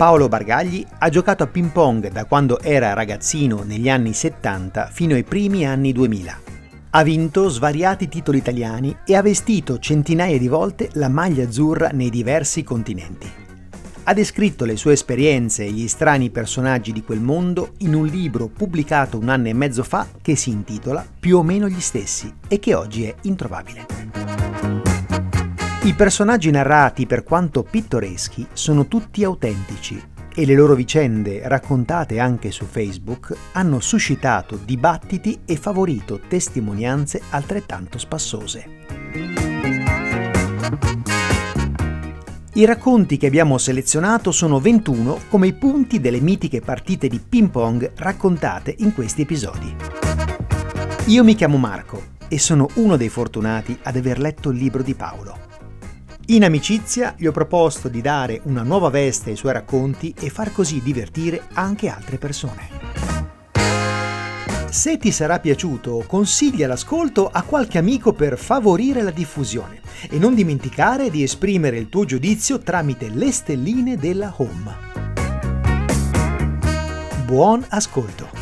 Paolo Bargagli ha giocato a ping pong da quando era ragazzino negli anni 70 fino ai primi anni 2000. Ha vinto svariati titoli italiani e ha vestito centinaia di volte la maglia azzurra nei diversi continenti. Ha descritto le sue esperienze e gli strani personaggi di quel mondo in un libro pubblicato un anno e mezzo fa che si intitola Più o meno gli stessi e che oggi è introvabile. I personaggi narrati, per quanto pittoreschi, sono tutti autentici e le loro vicende, raccontate anche su Facebook, hanno suscitato dibattiti e favorito testimonianze altrettanto spassose. I racconti che abbiamo selezionato sono 21 come i punti delle mitiche partite di ping pong raccontate in questi episodi. Io mi chiamo Marco e sono uno dei fortunati ad aver letto il libro di Paolo. In amicizia gli ho proposto di dare una nuova veste ai suoi racconti e far così divertire anche altre persone. Se ti sarà piaciuto, consiglia l'ascolto a qualche amico per favorire la diffusione e non dimenticare di esprimere il tuo giudizio tramite le stelline della home. Buon ascolto!